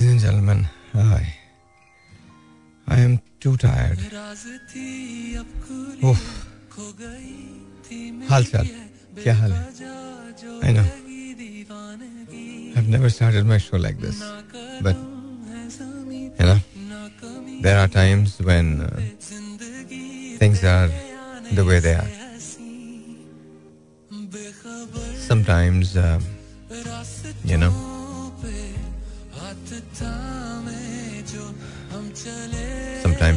Ladies and gentlemen, I, I am too tired. Oof. हाल चाल क्या हाल है I know. I've never started my show like this, but you know, there are times when uh, things are the way they are. Sometimes, uh, you know,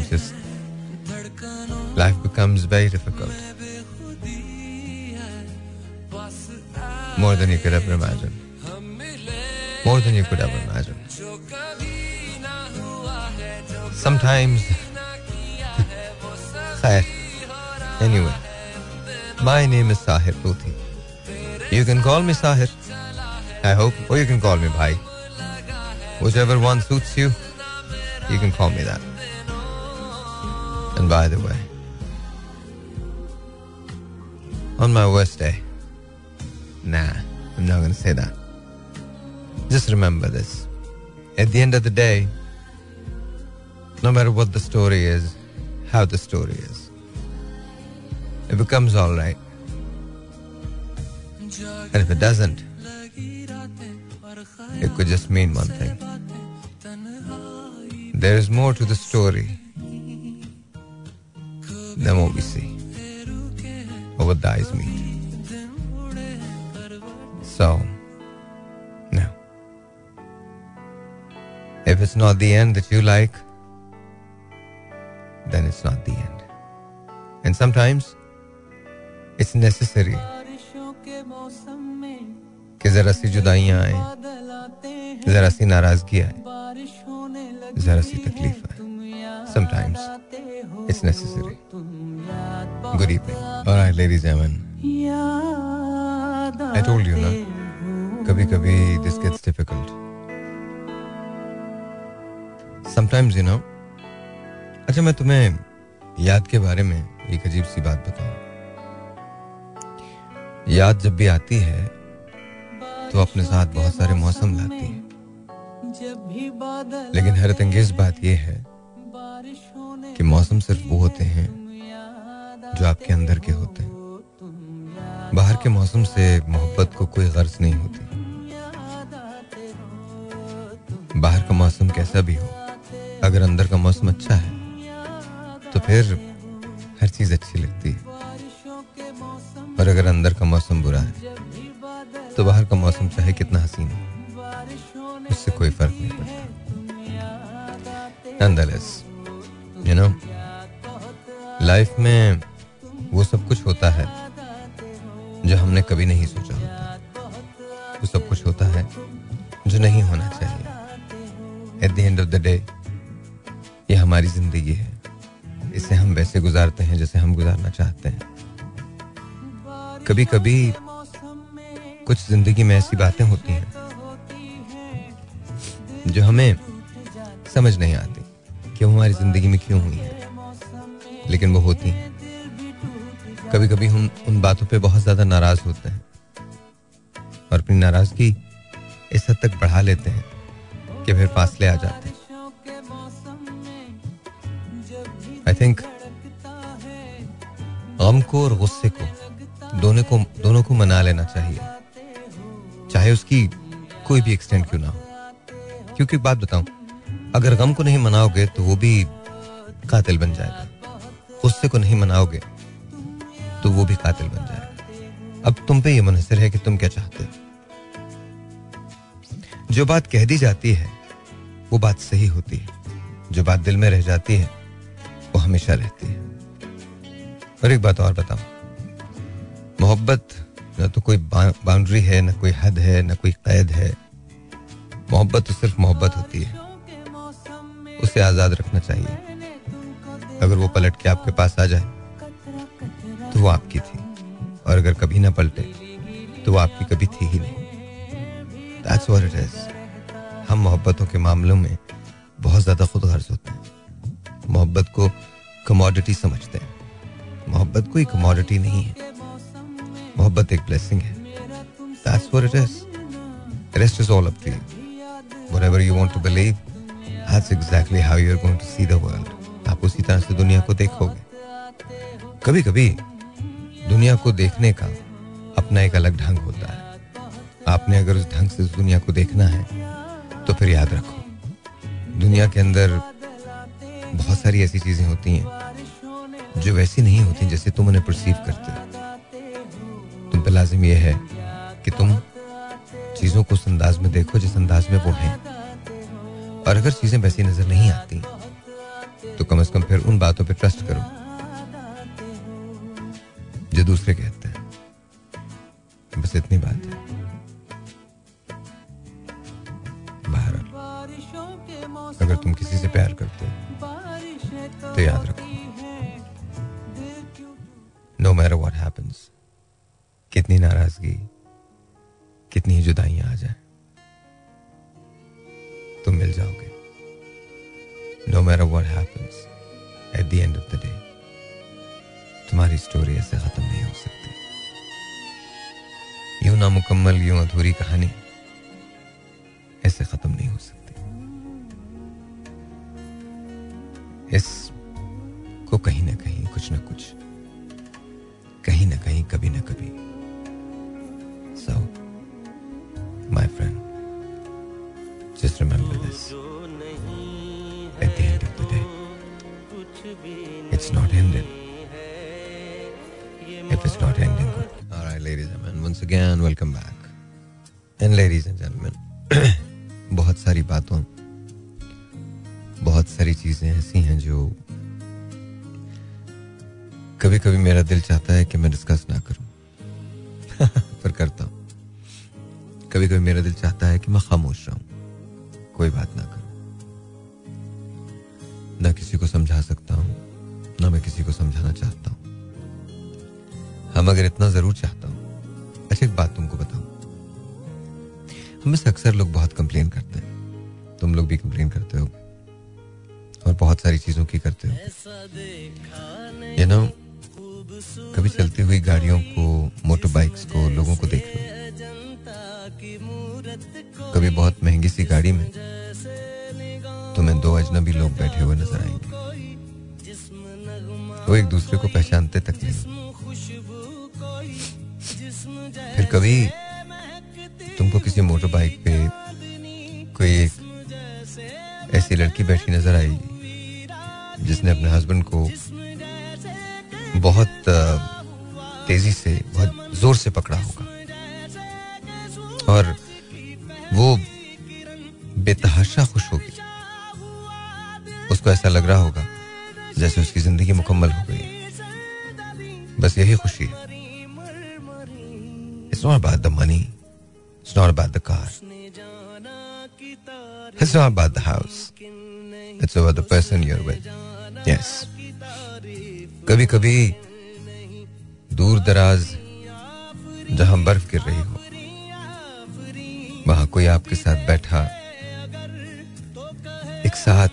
just life becomes very difficult. More than you could ever imagine. More than you could ever imagine. Sometimes. Anyway, my name is Sahir Luthi. You can call me Sahir. I hope, or you can call me Bhai. Whichever one suits you, you can call me that. And by the way, on my worst day, nah, I'm not going to say that. Just remember this. At the end of the day, no matter what the story is, how the story is, it becomes all right. And if it doesn't, it could just mean one thing. There is more to the story than what we see or what the eyes meet. So, no. If it's not the end that you like, then it's not the end. And sometimes it's necessary कि जरा सी जुदाइयां आए जरा सी नाराजगी आए जरा सी तकलीफ आए sometimes it's necessary good evening और आई लेडीज़ एमन आई टोल्ड यू ना कभी कभी this gets difficult sometimes you know अच्छा मैं तुम्हें याद के बारे में एक अजीब सी बात बताऊँ। याद जब भी आती है तो अपने साथ बहुत सारे मौसम लाती है। लेकिन हैरत अंगेज बात यह है मौसम सिर्फ़ वो होते हैं जो आपके अंदर के होते हैं। बाहर के मौसम से मोहब्बत को कोई गर्ज नहीं होती। बाहर का मौसम कैसा भी हो, अगर अंदर का मौसम अच्छा है तो फिर हर चीज़ अच्छी लगती है। और अगर अंदर का मौसम बुरा है तो बाहर का मौसम चाहे कितना हसीन हो, उससे कोई फ़र्क नहीं पड़ता। You know, लाइफ में वो सब कुछ होता है जो हमने कभी नहीं सोचा होता। वो सब कुछ होता है जो नहीं होना चाहिए। At the end of the day ये हमारी ज़िंदगी है। इसे हम वैसे गुजारते हैं जैसे हम गुजारना चाहते हैं। कभी कभी कुछ ज़िंदगी में ऐसी बातें होती हैं जो हमें समझ नहीं आती। कि वो हमारी ज़िंदगी में क्यों हुई है? लेकिन वो होती हैं। कभी कभी हम उन बातों पे बहुत ज़्यादा नाराज़ होते हैं और अपनी नाराज़गी इस हद तक बढ़ा लेते हैं कि फिर फासले आ जाते हैं। आई थिंक गम को और गुस्से को दोनों को दोनों को मना लेना चाहिए। चाहे उसकी कोई भी एक्सटेंट क्यों ना हो। क्योंकि बात बताऊँ अगर गम को नहीं मनाओगे तो वो भी कातिल बन जाएगा। गुस्से को नहीं मनाओगे तो वो भी कातिल बन जाएगा। अब तुम पे ये मुनसर है कि तुम क्या चाहते हो? जो बात कह दी जाती है, वो बात सही होती है। जो बात दिल में रह जाती है, वो हमेशा रहती है। और एक बात और बताऊँ। मोहब्बत न तो कोई बाउंड्री है, ना कोई हद है, ना कोई कैद है। मोहब्बत तो सिर्फ़ मोहब्बत होती है। उसे आज़ाद रखना चाहिए। अगर वो पलट के आपके पास आ जाए तो वो आपकी थी। और अगर कभी ना पलटे तो वो आपकी कभी थी ही नहीं। That's what it is. हम मोहब्बतों के मामलों में बहुत ज़्यादा खुद गर्ज होते हैं। मोहब्बत को कमोडिटी समझते हैं। मोहब्बत कोई कमोडिटी नहीं है। मोहब्बत एक ब्लेसिंग है। That's what it is. The rest is all up to you. whatever you want to believe, that's exactly how you're going to see the world. आप उसी तरह से दुनिया को देखोगे। कभी कभी दुनिया को देखने का अपना एक अलग ढंग होता है। आपने अगर उस ढंग से उस दुनिया को देखना है तो फिर याद रखो, दुनिया के अंदर बहुत सारी ऐसी चीज़ें होती हैं, जो वैसी नहीं होती जैसे तुम उन्हें परसीव करते हो। तुम पे लाजिम यह है कि तुम चीज़ों को उस अंदाज में देखो जिस अंदाज में वो है। और अगर चीज़ें वैसी नज़र नहीं आती तो कम से कम फिर उन बातों पे ट्रस्ट करो, जो दूसरे कहते हैं। बस इतनी बात है। अगर तुम किसी से प्यार करते हो तो याद रखो नो व्हाट हैपेंस कितनी नाराज़गी, कितनी जुदाइयाँ आ जाए। तुम मिल जाओगे। No matter what happens at the end of the day तुम्हारी स्टोरी ऐसे खत्म नहीं हो सकती। यूँ नामुकम्मल, यूँ अधूरी कहानी ऐसे खत्म नहीं हो सकती। इस को कहीं ना कहीं, कुछ ना कुछ, कहीं ना कहीं, कभी ना कभी। सो my friend. Just remember this. At the end of the day, it's not ending. If it's not ending, good. All right, ladies and gentlemen, once again, welcome back. And ladies and gentlemen, बहुत सारी बातों बहुत सारी चीज़ें ऐसी हैं जो कभी कभी मेरा दिल चाहता है कि मैं डिस्कस ना करूँ पर करता हूँ कभी कभी मेरा दिल चाहता है कि मैं खामोश रहूँ कोई बात ना करूँ। ना किसी को समझा सकता हूँ, ना मैं किसी को समझाना चाहता हूँ। हम अगर इतना ज़रूर चाहता हूँ अच्छा एक बात तुमको बताऊँ। हमें से अक्सर लोग बहुत कंप्लेन करते हैं। तुम लोग भी कंप्लेन करते हो और बहुत सारी चीज़ों की करते हो यू नो कभी चलती हुई गाड़ियों को मोटर बाइक्स को, लोगों को देख लो। कभी बहुत महँगी सी गाड़ी में तुम्हें दो अजनबी लोग बैठे हुए नज़र आएँगे। वो एक दूसरे को पहचानते तक नहीं। फिर कभी तुमको किसी मोटर बाइक पे कोई एक ऐसी लड़की बैठी नज़र आएगी, जिसने अपने हस्बैंड को बहुत तेज़ी से, बहुत ज़ोर से पकड़ा होगा। और वो बेतहाशा खुश होगी। उसको ऐसा लग रहा होगा जैसे उसकी ज़िंदगी मुकम्मल हो गई। बस यही खुशी है। It's not about the money it's not about the car it's not about the house it's about the person you're with yes कभी कभी दूर दराज जहाँ बर्फ़ गिर रही हो वहाँ कोई आपके साथ बैठा, एक साथ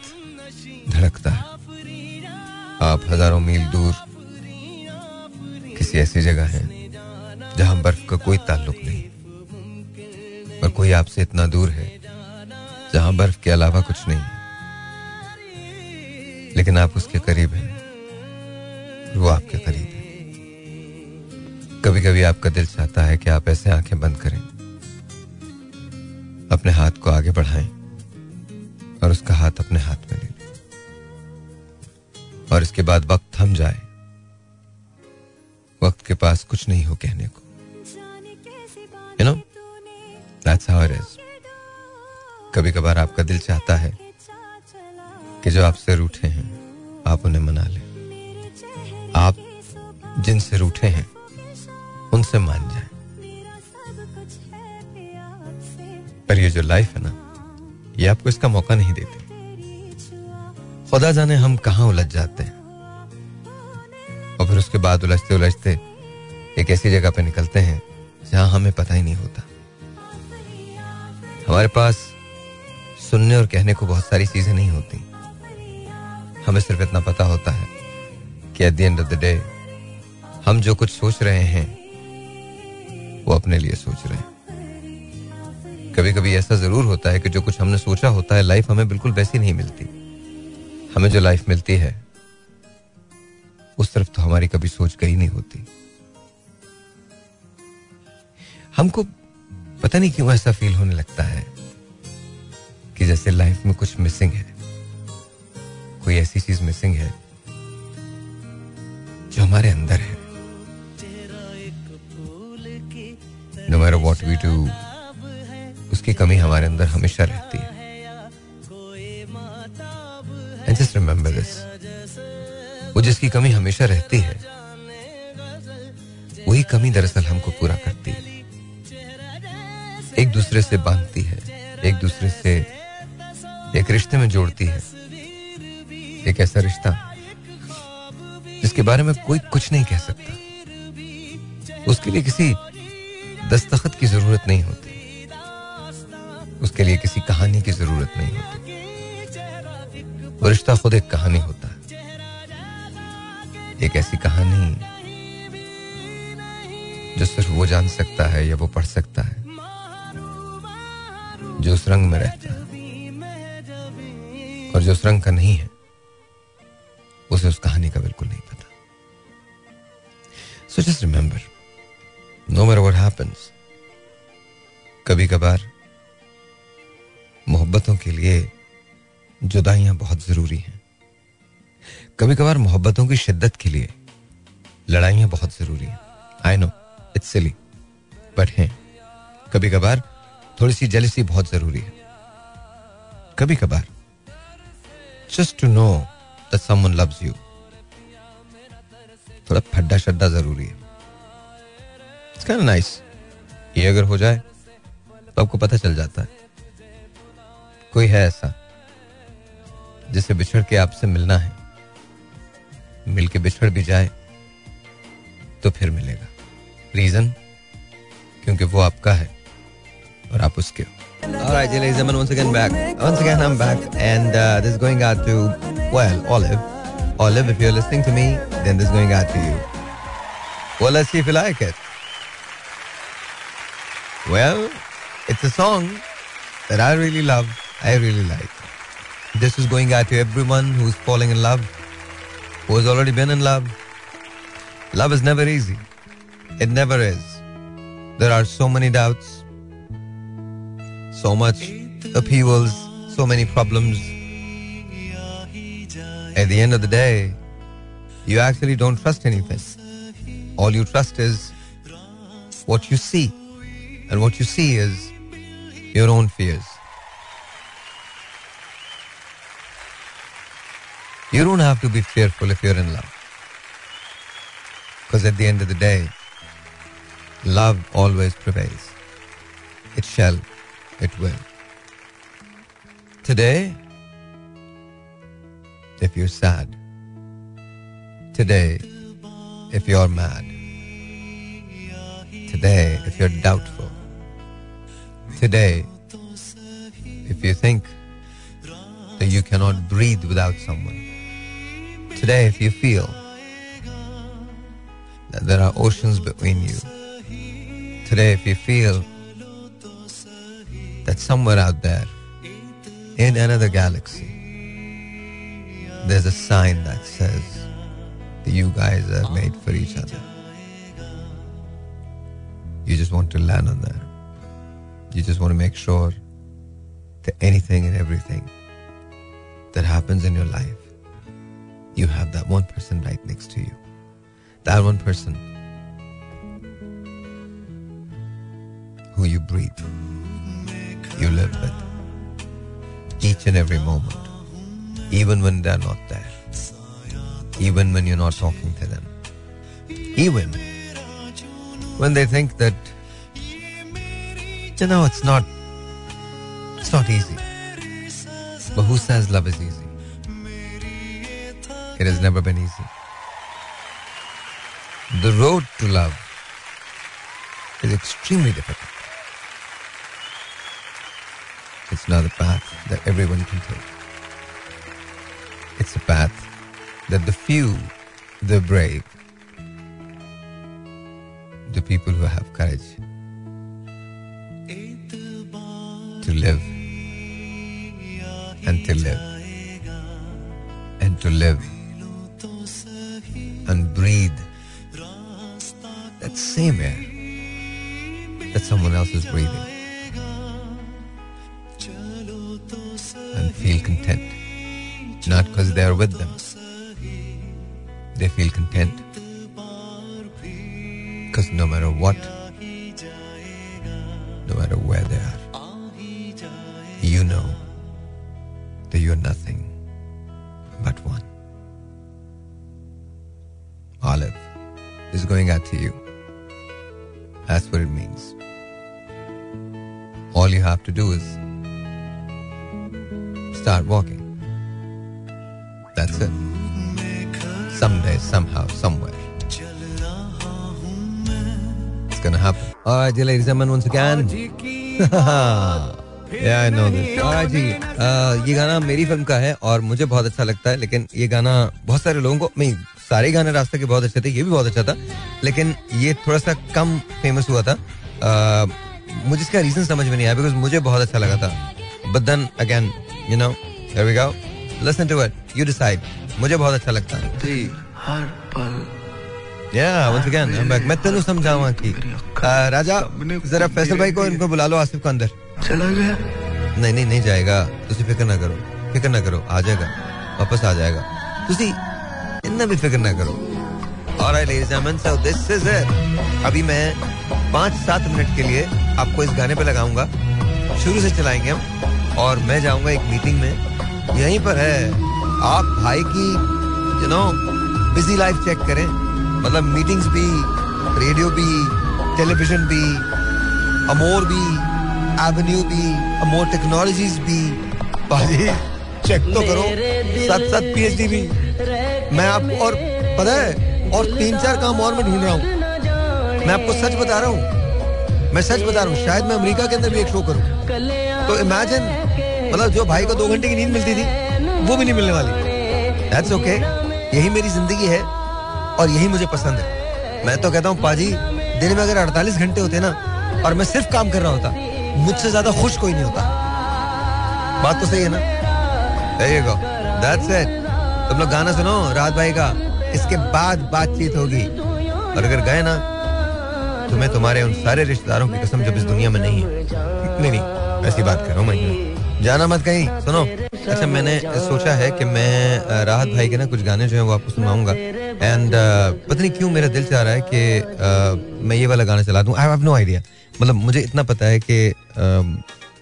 धड़कता है। आप हज़ारों मील दूर किसी ऐसी जगह है जहाँ बर्फ़ का कोई ताल्लुक नहीं और कोई आपसे इतना दूर है जहाँ बर्फ़ के अलावा कुछ नहीं है। लेकिन आप उसके करीब हैं, वो आपके करीब है। कभी कभी आपका दिल चाहता है कि आप ऐसे आँखें बंद करें। अपने हाथ को आगे बढ़ाएँ और उसका हाथ अपने हाथ में ले लें। और इसके बाद वक्त थम जाए। वक्त के पास कुछ नहीं हो कहने को। You know that's how it is कभी कभार आपका दिल चाहता है कि जो आपसे रूठे हैं, आप उन्हें मना लें। आप जिनसे रूठे हैं, उनसे मान जाए। पर ये जो लाइफ है ना, ये आपको इसका मौका नहीं देती। खुदा जाने हम कहाँ उलझ जाते हैं। और फिर उसके बाद उलझते उलझते एक ऐसी जगह पे निकलते हैं जहाँ हमें पता ही नहीं होता। हमारे पास सुनने और कहने को बहुत सारी चीज़ें नहीं होती। हमें सिर्फ़ इतना पता होता है कि at the end of the day हम जो कुछ सोच रहे हैं, वो अपने लिए सोच रहे हैं। कभी कभी ऐसा ज़रूर होता है कि जो कुछ हमने सोचा होता है लाइफ हमें बिल्कुल वैसी नहीं मिलती। हमें जो लाइफ मिलती है, उस तरफ़ तो हमारी कभी सोच गई नहीं होती। हमको पता नहीं क्यों ऐसा फील होने लगता है कि जैसे लाइफ में कुछ मिसिंग है। कोई ऐसी चीज़ मिसिंग है, जो हमारे अंदर है। No matter what we do उसकी कमी हमारे अंदर हमेशा रहती है। एंड जस्ट रिमेंबर दिस वो जिसकी कमी हमेशा रहती है, वही कमी दरअसल हमको पूरा करती है। एक दूसरे से बांधती है, एक दूसरे से एक रिश्ते में जोड़ती है। एक ऐसा रिश्ता, जिसके बारे में कोई कुछ नहीं कह सकता। उसके लिए किसी दस्तखत की ज़रूरत नहीं होती। उसके लिए किसी कहानी की ज़रूरत नहीं होती। वो रिश्ता खुद एक कहानी होता है। एक ऐसी कहानी जो सिर्फ़ वो जान सकता है या वो पढ़ सकता है, जो उस रंग में रहता है। और जो उस रंग का नहीं है, उसे उस कहानी का बिल्कुल नहीं पता। So just remember no what happens कभी कभार मोहब्बतों के लिए जुदाइयाँ बहुत ज़रूरी हैं। कभी कभार मोहब्बतों की शिद्दत के लिए लड़ाइयाँ बहुत ज़रूरी हैं। I know it's silly but हैं। कभी कभार थोड़ी सी जलसी बहुत ज़रूरी है। कभी कभार just to know that someone loves you थोड़ा फड्डा शड्डा ज़रूरी है। इट्स नाइस ये अगर हो जाए तो आपको पता चल जाता है। कोई है ऐसा जिसे बिछड़ के आपसे मिलना है मिल के बिछड़ भी जाए तो फिर मिलेगा रीजन क्योंकि वो आपका है और आप उसके हो All right, ladies and once again back. Once again, I'm back, and uh, this is going out to well, Olive. Olive, if you're listening to me, then this is going out to you. Well, let's see if you like it. Well, it's a song that I really love. I really like. This is going out to everyone who's falling in love, who has already been in love. Love is never easy. It never is. There are so many doubts, so much upheavals, so many problems. At the end of the day, you actually don't trust anything. All you trust is what you see. And what you see is your own fears. You don't have to be fearful if you're in love. Because at the end of the day, love always prevails. It shall, it will. Today, if you're sad, today, if you're mad, today, if you're doubtful, today, if you think that you cannot breathe without someone, today, if you feel that there are oceans between you, today, if you feel that somewhere out there in another galaxy, there's a sign that says that you guys are made for each other. You just want to land on there. You just want to make sure that anything and everything that happens in your life, you have that one person right next to you. That one person who you breathe, you live with each and every moment, even when they're not there, even when you're not talking to them, even when they think that, you know, it's not, it's not easy. But who says love is easy? It has never been easy. The road to love is extremely difficult. It's not a path that everyone can take. It's a path that the few, the brave, the people who have courage to live and to live and to live and breathe that same air that someone else is breathing and feel content. Not because they are with them, they feel content. Because no matter what, have to do is start walking. That's it. Someday, somehow, somewhere. It's gonna happen. Alright, dear ladies and gentlemen, once again. yeah, I know this. Alright ji, uh, ये गाना मेरी film का है और मुझे बहुत अच्छा लगता है लेकिन ये गाना बहुत सारे लोगों को नहीं सारे गाने रास्ते के बहुत अच्छे थे ये भी बहुत अच्छा था लेकिन ये थोड़ा सा कम फ़ेमस हुआ था uh, मुझे इसका रीजन समझ में नहीं आया बिकॉज़ मुझे बहुत अच्छा लगा था। But then again you know we go listen to it you decide मुझे बहुत अच्छा लगता है। जी हर पल। Yeah once again I am back मैं तेनू समझावा की राजा जरा फैसल भाई को इनको बुला लो आसिफ को अंदर। चला गया? नहीं नहीं नहीं जाएगा। तुसी फ़िक्र ना करो। फ़िक्र ना करो। आ जाएगा। वापस आ जाएगा। तुसी इतना भी फ़िक्र ना करो। और दिस इज़ इट अभी मैं पाँच सात मिनट के लिए आपको इस गाने पे लगाऊँगा। शुरू से चलाएँगे हम और मैं जाऊँगा एक मीटिंग में। यहीं पर है आप भाई की you know busy life check करें। मतलब मीटिंग्स भी रेडियो भी टेलीविज़न भी अमोर भी एवेन्यू भी अमोर टेक्नोलॉजीज़ भी। भाई चेक तो करो। साथ साथ पीएचडी भी। मैं आप और पता है और तीन चार काम और मैं ढूंढ रहा हूँ। मैं आपको सच बता रहा हूँ। मैं सच बता रहा हूँ, शायद मैं अमेरिका के अंदर भी एक शो करूँ। तो इमेजिन मतलब जो भाई को दो घंटे की नींद मिलती थी, वो भी नहीं मिलने वाली। दैट्स ओके यही मेरी ज़िंदगी है और यही मुझे पसंद है। मैं तो कहता हूँ, पाजी, दिन में अगर 48 घंटे होते ना, और मैं सिर्फ़ काम कर रहा होता, मुझसे ज़्यादा खुश कोई नहीं होता। बात तो सही है ना? दैट्स इट तुम लोग गाना सुनो रात भाई का। इसके बाद बातचीत होगी। और अगर गए ना तो मैं तुम्हारे उन सारे रिश्तेदारों की कसम जब इस दुनिया में नहीं है। नहीं नहीं, ऐसी बात कर मैं जाना मत कहीं, सुनो। अच्छा मैंने सोचा है कि मैं राहत भाई के ना कुछ गाने जो है वो आपको सुनाऊँगा। एंड पता नहीं क्यों मेरा दिल चाह रहा है कि मैं ये वाला गाना चला दूँ। आई हैव नो आइडिया मतलब मुझे इतना पता है कि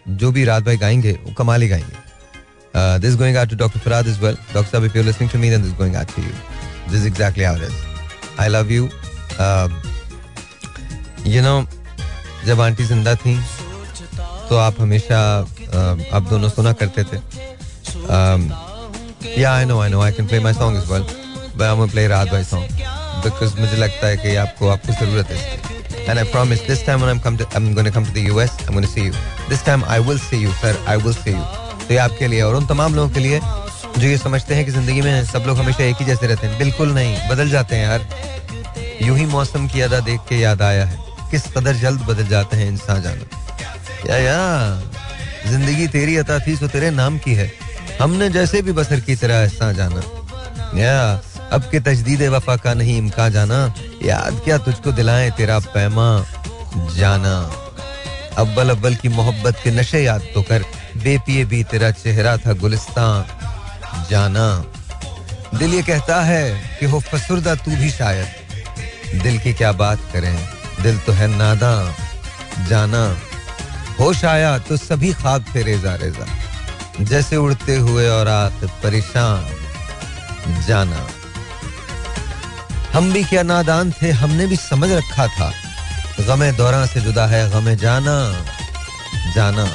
जो भी रात भाई गाएँगे, वो कमाल ही गाएँगे। This going out to doctor Farhad is well doctor साहब if you listening to me then this going out to you this exactly how it I love you you know जब आंटी ज़िंदा थी तो आप हमेशा आप दोनों सुना करते थे। Yeah I know I know I can play my song is well but I play रात बाय सॉन्ग बिकॉज़ मुझे लगता है कि आपको आपको ज़रूरत है। And I promise, this time when I'm come to, I'm going to come to the US I'm going to see you. This time I will see you, sir, I will see you. तो ये आपके लिए और उन तमाम लोगों के लिए, जो ये समझते हैं कि ज़िंदगी में सब लोग हमेशा एक ही जैसे रहते हैं। बिल्कुल नहीं, बदल जाते हैं यार यूँ ही मौसम की अदा देख के याद आया है। किस कदर जल्द बदल जाते हैं इंसान जाना। या या, ज़िंदगी तेरी अता थी, सो तेरे नाम की है। हमने जैसे भी बसर की तरह ऐसा जाना। या, अब के तजदीद वफा का नहीं इम्का जाना। याद क्या तुझको दिलाए तेरा पैमा जाना। अव्वल अव्वल की मोहब्बत के नशे याद तो कर। बेपिए भी तेरा चेहरा था गुलिस्तान जाना। दिल ये कहता है कि हो फसुरदा तू भी शायद। दिल की क्या बात करें। दिल तो है नादा, जाना। होश आया तो सभी खाब थे रेजा रेजा जैसे उड़ते हुए और आत परेशान, जाना। हम भी क्या नादान थे, हमने भी समझ रखा था। गमे दौरा से जुदा है गमे जाना जाना।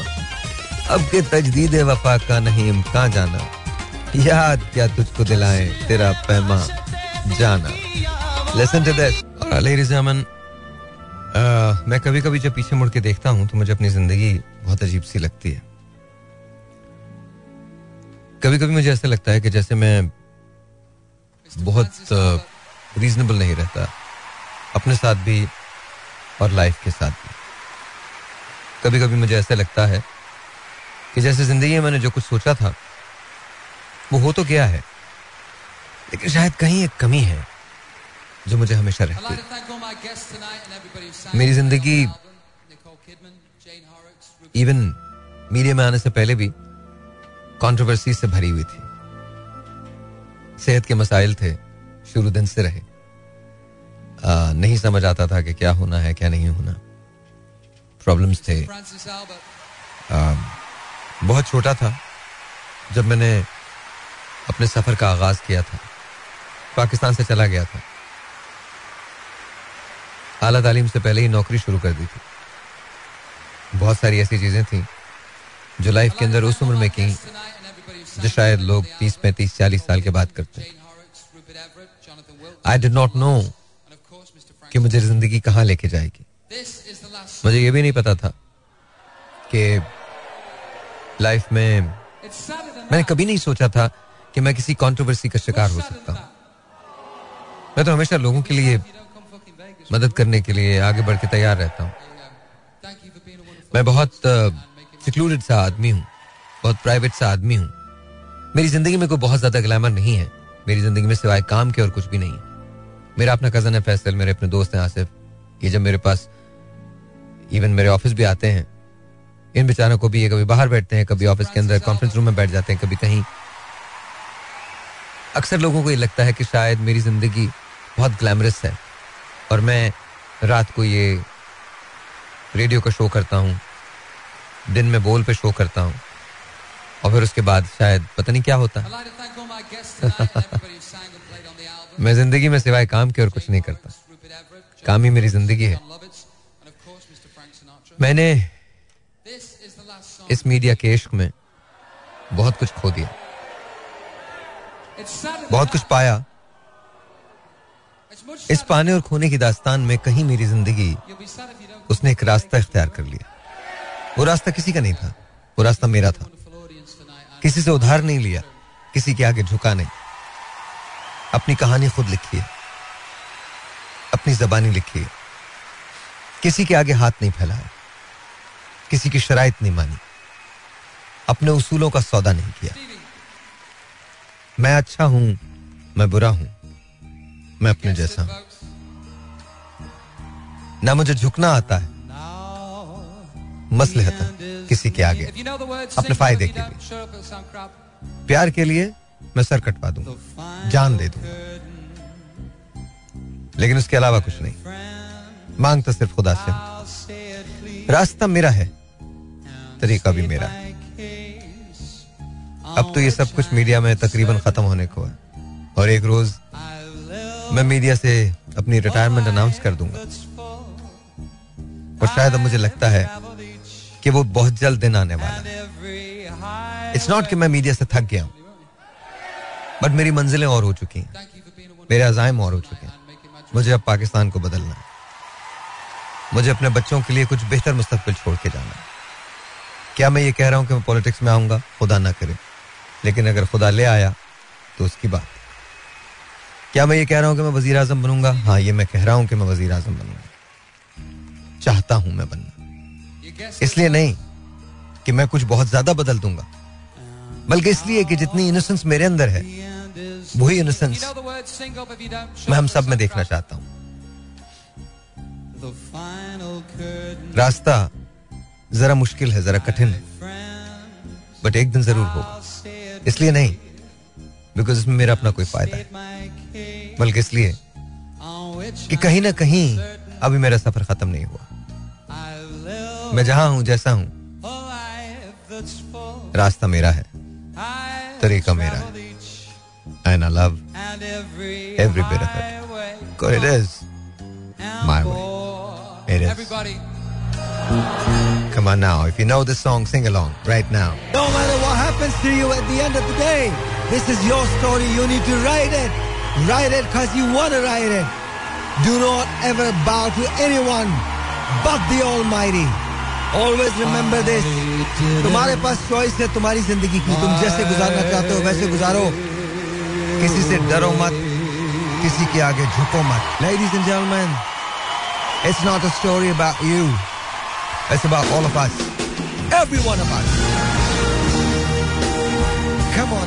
अब के तजदीद वफा का नहीं इम्कान जाना? याद क्या तुझको दिलाए तेरा पैमा, जाना। Lesson to this ladies and मैं कभी कभी जब पीछे मुड़ के देखता हूँ तो मुझे अपनी ज़िंदगी बहुत अजीब सी लगती है। कभी कभी मुझे ऐसा लगता है कि जैसे मैं बहुत रीजनेबल नहीं रहता, अपने साथ भी और लाइफ के साथ भी। कभी कभी मुझे ऐसा लगता है कि जैसे ज़िंदगी में मैंने जो कुछ सोचा था, वो हो तो गया है, लेकिन शायद कहीं एक कमी है। जो मुझे हमेशा रहती है। मेरी ज़िंदगी इवन मीडिया में आने से पहले भी कंट्रोवर्सी से भरी हुई थी। सेहत के मसाइल थे शुरू दिन से रहे। आ, नहीं समझ आता था कि क्या होना है क्या नहीं होना। प्रॉब्लम्स थे। आ, बहुत छोटा था जब मैंने अपने सफ़र का आगाज़ किया था। पाकिस्तान से चला गया था। आला तालीम से पहले ही नौकरी शुरू कर दी थी। बहुत सारी ऐसी चीज़ें थी जो लाइफ के अंदर उस उम्र में की, जो शायद लोग तीस, पैंतीस, चालीस साल के बाद करते आई डिड नॉट नो कि मुझे ज़िंदगी कहाँ लेके जाएगी। मुझे ये भी नहीं पता था कि लाइफ में मैंने कभी नहीं सोचा था कि मैं किसी कंट्रोवर्सी का शिकार हो सकता हूँ। मैं तो हमेशा लोगों के लिए मदद करने के लिए आगे बढ़ के तैयार रहता हूँ। मैं बहुत सिक्लूडेड सा आदमी हूँ, बहुत प्राइवेट सा आदमी हूँ। मेरी ज़िंदगी में कोई बहुत ज़्यादा ग्लैमर नहीं है, मेरी ज़िंदगी में सिवाय काम के और कुछ भी नहीं मेरा अपना कज़न है फैसल, मेरे अपने दोस्त हैं आसिफ। ये जब मेरे पास इवन मेरे ऑफ़िस भी आते हैं, इन बेचारों को भी ये कभी बाहर बैठते हैं, कभी ऑफ़िस के अंदर कॉन्फ्रेंस रूम में बैठ जाते हैं, कभी कहीं। अक्सर लोगों को ये लगता है कि शायद मेरी ज़िंदगी बहुत ग्लैमरस है। और मैं रात को ये रेडियो का शो करता हूँ दिन में बोल पे शो करता हूँ और फिर उसके बाद शायद पता नहीं क्या होता। मैं ज़िंदगी में सिवाय काम के और कुछ नहीं करता। काम ही मेरी ज़िंदगी है। मैंने इस मीडिया के इश्क में बहुत कुछ खो दिया। बहुत कुछ पाया। इस पाने और खोने की दास्तान में कहीं मेरी ज़िंदगी उसने एक रास्ता इख्तियार कर लिया। वो रास्ता किसी का नहीं था, वो रास्ता मेरा था। किसी से उधार नहीं लिया, किसी के आगे झुका नहीं। अपनी कहानी खुद लिखी है, अपनी जबानी लिखी है। किसी के आगे हाथ नहीं फैलाया, किसी की शराइत नहीं मानी, अपने उसूलों का सौदा नहीं किया। मैं अच्छा हूँ, मैं बुरा हूँ मैं अपने जैसा हूँ। ना मुझे झुकना आता है मसलहत किसी के आगे। अपने फ़ायदे के लिए। प्यार के लिए मैं सर कटवा दूँगा, जान दे दूँगा। लेकिन उसके अलावा कुछ नहीं। मांग तो सिर्फ़ खुदा से। रास्ता मेरा है, तरीका भी मेरा है। अब तो ये सब कुछ मीडिया में तकरीबन खत्म होने को है। और एक रोज मैं मीडिया से अपनी रिटायरमेंट अनाउंस कर दूँगा। और शायद अब मुझे लगता है कि वो बहुत जल्द दिन आने वाला है। इट्स नॉट कि मैं मीडिया से थक गया हूँ बट मेरी मंजिलें और हो चुकी हैं, मेरे अजायम और हो चुके हैं। मुझे अब पाकिस्तान को बदलना मुझे अपने बच्चों के लिए कुछ बेहतर मुस्तकबिल छोड़ के जाना क्या मैं ये कह रहा हूँ कि मैं पॉलिटिक्स में आऊँगा? खुदा ना करे। लेकिन अगर खुदा ले आया तो उसकी बात। क्या मैं ये कह रहा हूँ कि मैं वज़ीर आज़म बनूँगा? हाँ ये मैं कह रहा हूँ कि मैं वज़ीर आज़म बनूँगा। चाहता हूँ मैं बनना। इसलिए नहीं कि मैं कुछ बहुत ज़्यादा बदल दूँगा। बल्कि इसलिए कि जितनी इनोसेंस मेरे अंदर है वही इनोसेंस मैं हम सब में देखना चाहता हूँ। रास्ता जरा मुश्किल है जरा कठिन है। बट एक दिन ज़रूर होगा। इसलिए नहीं बिकॉज़ इसमें मेरा अपना कोई फ़ायदा है। बल्कि इसलिए कि कहीं ना कहीं अभी मेरा सफ़र खत्म नहीं हुआ मैं जहाँ हूँ जैसा हूँ रास्ता मेरा है तरीका मेरा है and I love every of it is it is Come on now. If you know the song, sing along right now. No matter what happens to you at the end of the day, this is your story. You need to write it. Write it because you want to write it. Do not ever bow to anyone but the Almighty. Always remember this. तुम्हारे पास choice है तुम्हारी जिंदगी की तुम जैसे गुजारना चाहते हो वैसे गुजारो किसी से डरो मत किसी के आगे झुको मत Ladies and gentlemen, it's not a story about you. It's about all of us. Every one of us.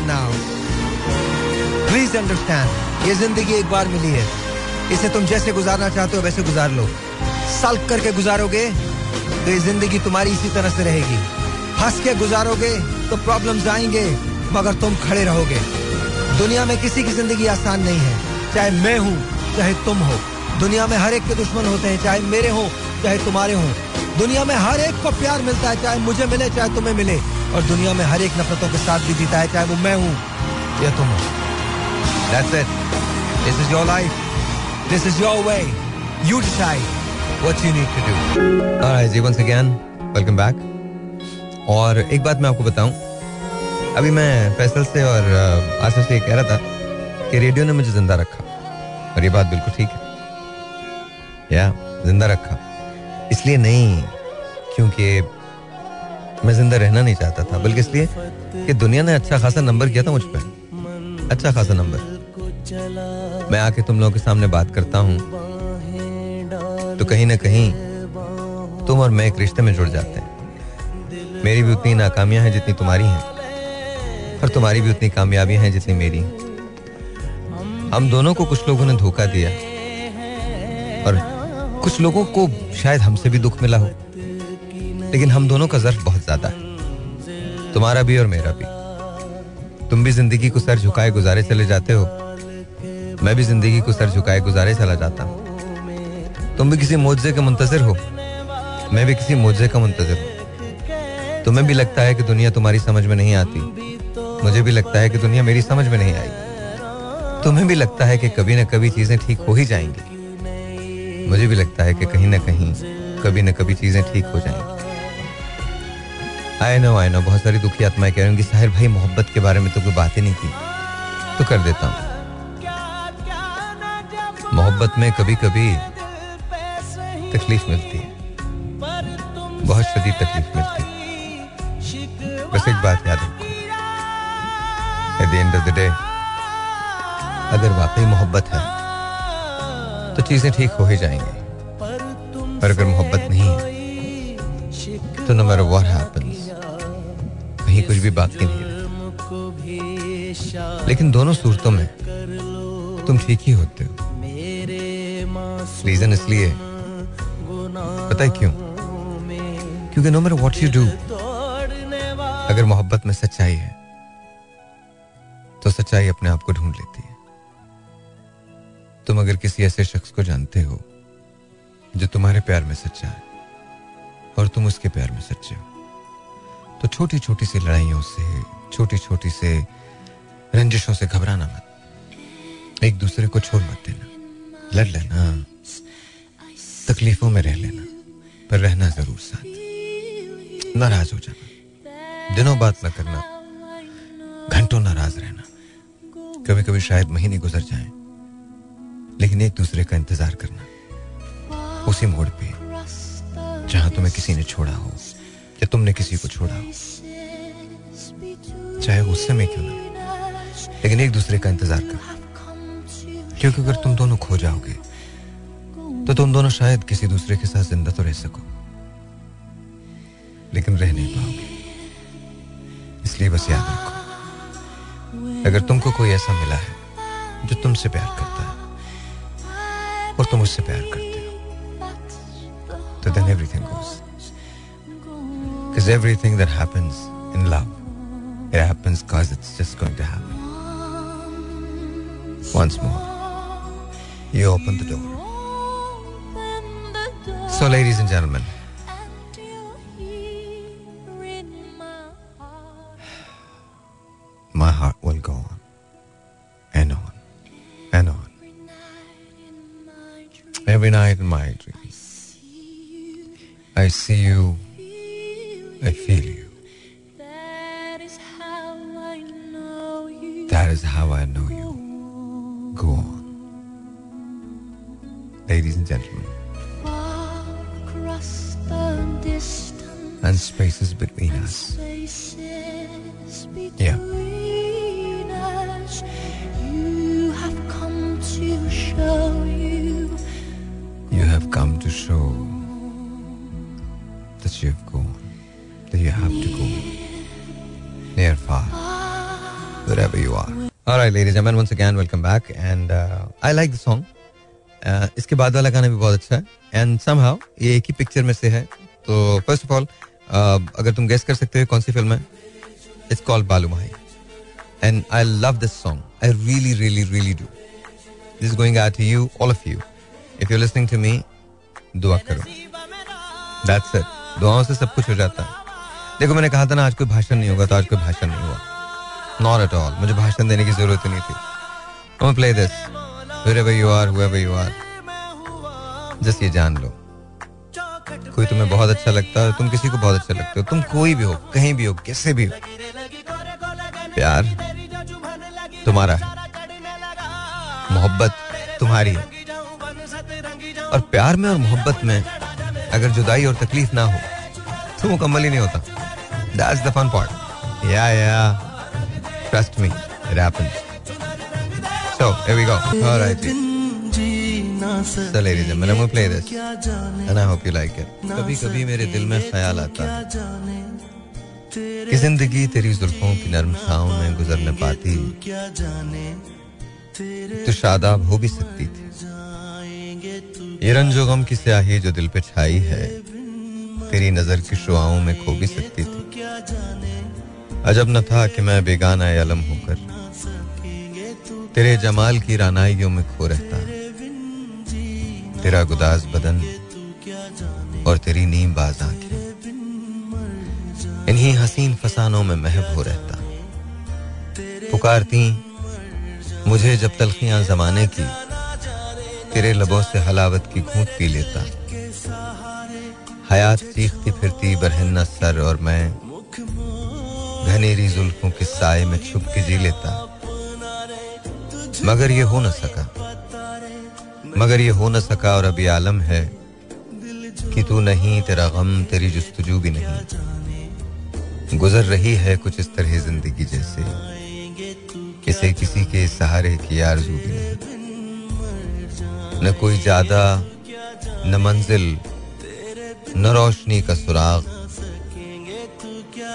Now please understand ये ज़िंदगी एक बार मिली है। इसे तुम जैसे गुजारना चाहते हो, वैसे गुजार लो। सल्क करके गुजारोगे तो ये ज़िंदगी तुम्हारी इसी तरह से रहेगी। हंस के गुजारोगे तो प्रॉब्लम्स आएँगे, मगर तुम खड़े रहोगे। दुनिया में किसी की ज़िंदगी आसान नहीं है, चाहे मैं हूँ, चाहे तुम हो। दुनिया में हर एक के दुश्मन होते हैं, चाहे मेरे हो, चाहे तुम्हारे हो। दुनिया में हर एक को प्यार मिलता है, चाहे मुझे मिले, चाहे तुम्हें मिले। और दुनिया में हर एक नफरतों के साथ भी जीता है, चाहे वो मैं हूँ या तुम हो। That's it. This is your life. This is your way. You decide what you need to do. Alright, ji once again, welcome back. और एक बात मैं आपको बताऊँ अभी मैं फैसल से और आसिफ से कह रहा था कि रेडियो ने मुझे ज़िंदा रखा और ये बात बिल्कुल ठीक है या ज़िंदा रखा इसलिए नहीं क्योंकि मैं ज़िंदा रहना नहीं चाहता था बल्कि इसलिए कि दुनिया ने अच्छा खासा नंबर किया था मुझ पर अच्छा खासा नंबर मैं आके तुम लोगों के सामने बात करता हूँ। तो कहीं ना कहीं तुम और मैं एक रिश्ते में जुड़ जाते हैं। मेरी भी उतनी नाकामियाँ हैं जितनी तुम्हारी हैं। और तुम्हारी भी उतनी कामयाबियाँ हैं जितनी मेरी हम दोनों को कुछ लोगों ने धोखा दिया। और कुछ लोगों को शायद हमसे भी दुख मिला हो। लेकिन हम दोनों का जर्फ बहुत ज़्यादा है। तुम्हारा भी और मेरा भी। तुम भी ज़िंदगी को सर झुकाए गुजारे चले जाते हो। मैं भी ज़िंदगी को सर झुकाए गुजारे चला जाता। हूँ तुम भी किसी मुआवजे के मुंतजर हो। मैं भी किसी मुआवजे का मुंतजर हूँ। तुम्हें भी लगता है कि दुनिया तुम्हारी समझ में नहीं आती। मुझे भी लगता है कि दुनिया मेरी समझ में नहीं आई। तुम्हें भी लगता है कि कभी ना कभी चीज़ें ठीक हो ही जाएँगी। मुझे भी लगता है कि कहीं ना कहीं कभी ना कभी चीज़ें ठीक हो जाएँगी। आई नो आई नो बहुत सारी दुखी आत्माएँ कह रही हूँ कि साहिर भाई, मोहब्बत के बारे में तो कोई बात ही नहीं की तो कर देता हूँ। मोहब्बत में कभी कभी तकलीफ़ मिलती है। बहुत शदीद तकलीफ़ मिलती है। बस एक बात याद रखो। At the end of the day अगर वाकई मोहब्बत है तो चीज़ें ठीक हो ही जाएँगी। और अगर मोहब्बत नहीं है तो नो मैटर व्हाट हैपेंस कहीं कुछ भी बाकी नहीं लेकिन दोनों सूरतों में तुम ठीक ही होते हो। रीजन इसलिए पता है क्यों? क्योंकि no matter what you do अगर मोहब्बत में सच्चाई है तो सच्चाई अपने आप को ढूंढ लेती है। तुम अगर किसी ऐसे शख्स को जानते हो, जो तुम्हारे प्यार में सच्चा है, और तुम उसके प्यार में सच्चे हो तो छोटी छोटी सी लड़ाइयों से छोटी छोटी से रंजिशों से घबराना मत। एक दूसरे को छोड़ मत देना। लड़ लेना। तकलीफों में रह लेना, पर रहना ज़रूर साथ। नाराज़ हो जाना, दिनों बात ना करना, घंटों नाराज़ रहना। कभी कभी शायद महीने गुजर जाएँ, लेकिन एक दूसरे का इंतज़ार करना, उसी मोड़ पे, जहाँ तुम्हें किसी ने छोड़ा हो, या तुमने किसी को छोड़ा हो। चाहे गुस्से में क्यों ना लेकिन एक दूसरे का इंतज़ार करना, क्योंकि अगर तुम दोनों खो जाओगे तो तुम दोनों शायद किसी दूसरे के साथ ज़िंदा तो रह सको लेकिन रह नहीं पाओगे इसलिए बस याद रखो अगर तुमको कोई ऐसा मिला है जो तुमसे प्यार करता है और तुम उससे प्यार करते हो तो then everything goes Because everything that happens in love, it happens because it's just going to happen. Once more, you open the door. So, ladies and gentlemen, my heart will go on and on and on. Every night in my dreams, I see you, I feel you. That is how I know you. Go on. Ladies and gentlemen, and spaces between us. spaces Yeah. between us, you have come to show you You have come to show that you have gone, that you have to go near far, wherever you are. All right, ladies and gentlemen, once again, welcome back. And uh, I like the song. Uh, इसके बाद वाला गाना भी बहुत अच्छा है and somehow ये एक ही पिक्चर में से है तो फ़र्स्ट ऑफ़ ऑल अगर तुम गेस कर सकते हो कौन सी फ़िल्म है? It's called Baalu Mahi and I love this song I really really really do this going out you all of you if you listening to me दुआ करो. दैट्स इट दुआओं से सब कुछ हो जाता है. देखो, मैंने कहा था ना, आज कोई भाषण नहीं होगा तो आज कोई भाषण नहीं हुआ. नॉट एट ऑल मुझे भाषण देने की ज़रूरत ही नहीं थी. Play this are, whoever you are. जस्ट ये जान लो. कोई तुम्हें बहुत अच्छा लगता है, तुम किसी को बहुत अच्छा लगते हो, तुम कोई भी हो, कहीं भी हो, कैसे भी हो। प्यार तुम्हारा है, मोहब्बत तुम्हारी है। और प्यार में और मोहब्बत में अगर जुदाई और तकलीफ़ ना हो तो मुकम्मल ही नहीं होता। That's the fun part yeah yeah trust me it happens so here we go alright So ladies and gentlemen, I'm going to play this and I hope. कभी कभी मेरे दिल में ख्याल आता है कि ज़िंदगी तेरी जुल्फों की नरम छाँव में गुजरने पाती। तो शादाब हो भी सकती थी। ये रंजो गम की स्याही जो दिल पे छाई है तेरी नज़र की शुआओं में खो भी सकती थी। अजब न था कि मैं बेगाना अलम होकर तेरे जमाल की रानाइयों में खो रहता। तेरा गुदाज बदन और तेरी नीम बाज आँखें। इन्हीं हसीन फसानों में महब हो रहता। पुकारती, मुझे जब तलखियाँ जमाने की, तेरे लबों से हलावत की घूंट पी लेता। हयात चीखती फिरती बरहन्ना सर और मैं घनेरी जुल्फों के साय में छुप के जी लेता। मगर ये हो न सका। मगर ये हो न सका और अभी आलम है कि तू नहीं, तेरा गम, तेरी जुस्तजू भी नहीं। गुजर रही है कुछ इस तरह ज़िंदगी जैसे किसे किसी के सहारे की आरज़ू भी नहीं। न कोई ज़्यादा, न मंजिल, न रोशनी का सुराग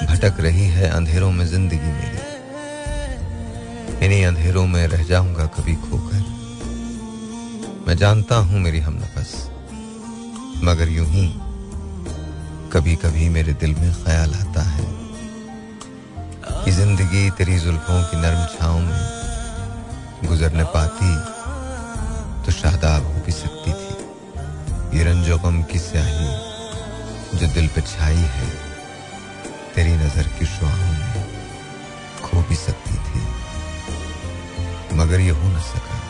भटक रही है अंधेरों में ज़िंदगी मेरी। इन्हीं अंधेरों में रह जाऊँगा कभी खोकर मैं जानता हूँ मेरी हम नफस, मगर यूँ ही कभी कभी मेरे दिल में ख्याल आता है कि ज़िंदगी तेरी जुल्फों की नरम छाओं में गुजरने पाती तो शादाब हो भी सकती थी। ये रंजो गम की स्याही जो दिल पे छाई है, तेरी नज़र की शुआओं में खो भी सकती थी, मगर ये हो न सका।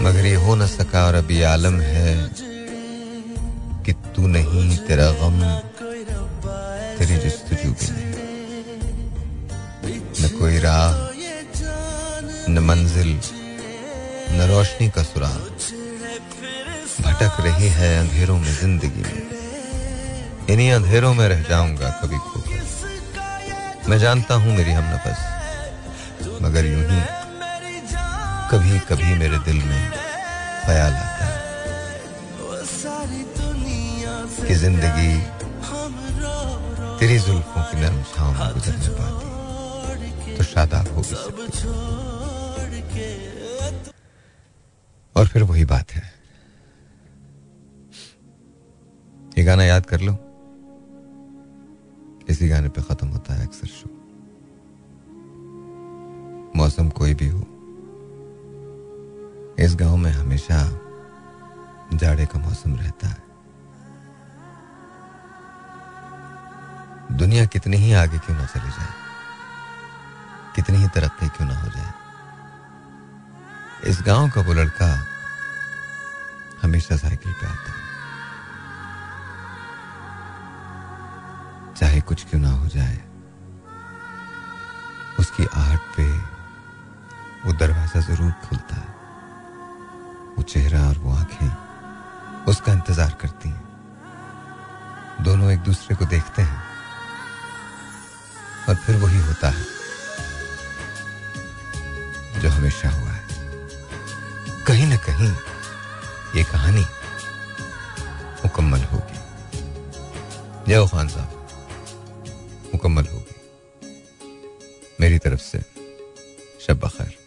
मगर ये हो न सका और अभी आलम है कि तू नहीं, तेरा गम, तेरी जस्तजू भी नहीं। न कोई राह, न मंजिल, न रोशनी का सुराग। भटक रही है अंधेरों में ज़िंदगी में। इन्हीं अंधेरों में रह जाऊँगा कभी खोकर मैं जानता हूँ मेरी हम नफस मगर यूँ ही कभी कभी मेरे दिल में ख्याल आता है कि ज़िंदगी तेरी जुल्फों की नरम छाँव में पाती तो शादाब हो। और फिर वही बात है। ये गाना याद कर लो। इसी गाने पे खत्म होता है अक्सर शो। मौसम कोई भी हो। इस गाँव में हमेशा जाड़े का मौसम रहता है। दुनिया कितनी ही आगे क्यों ना चली जाए, कितनी ही तरक्की क्यों ना हो जाए। इस गाँव का वो लड़का हमेशा साइकिल पे आता है। चाहे कुछ क्यों ना हो जाए, उसकी आहट पे वो दरवाज़ा ज़रूर खुलता है। वो चेहरा और वो आँखें उसका इंतज़ार करती हैं। दोनों एक दूसरे को देखते हैं और फिर वही होता है जो हमेशा हुआ है। कहीं ना कहीं ये कहानी मुकम्मल होगी। जय खान साहब, मुकम्मल होगी। मेरी तरफ़ से शब बखैर।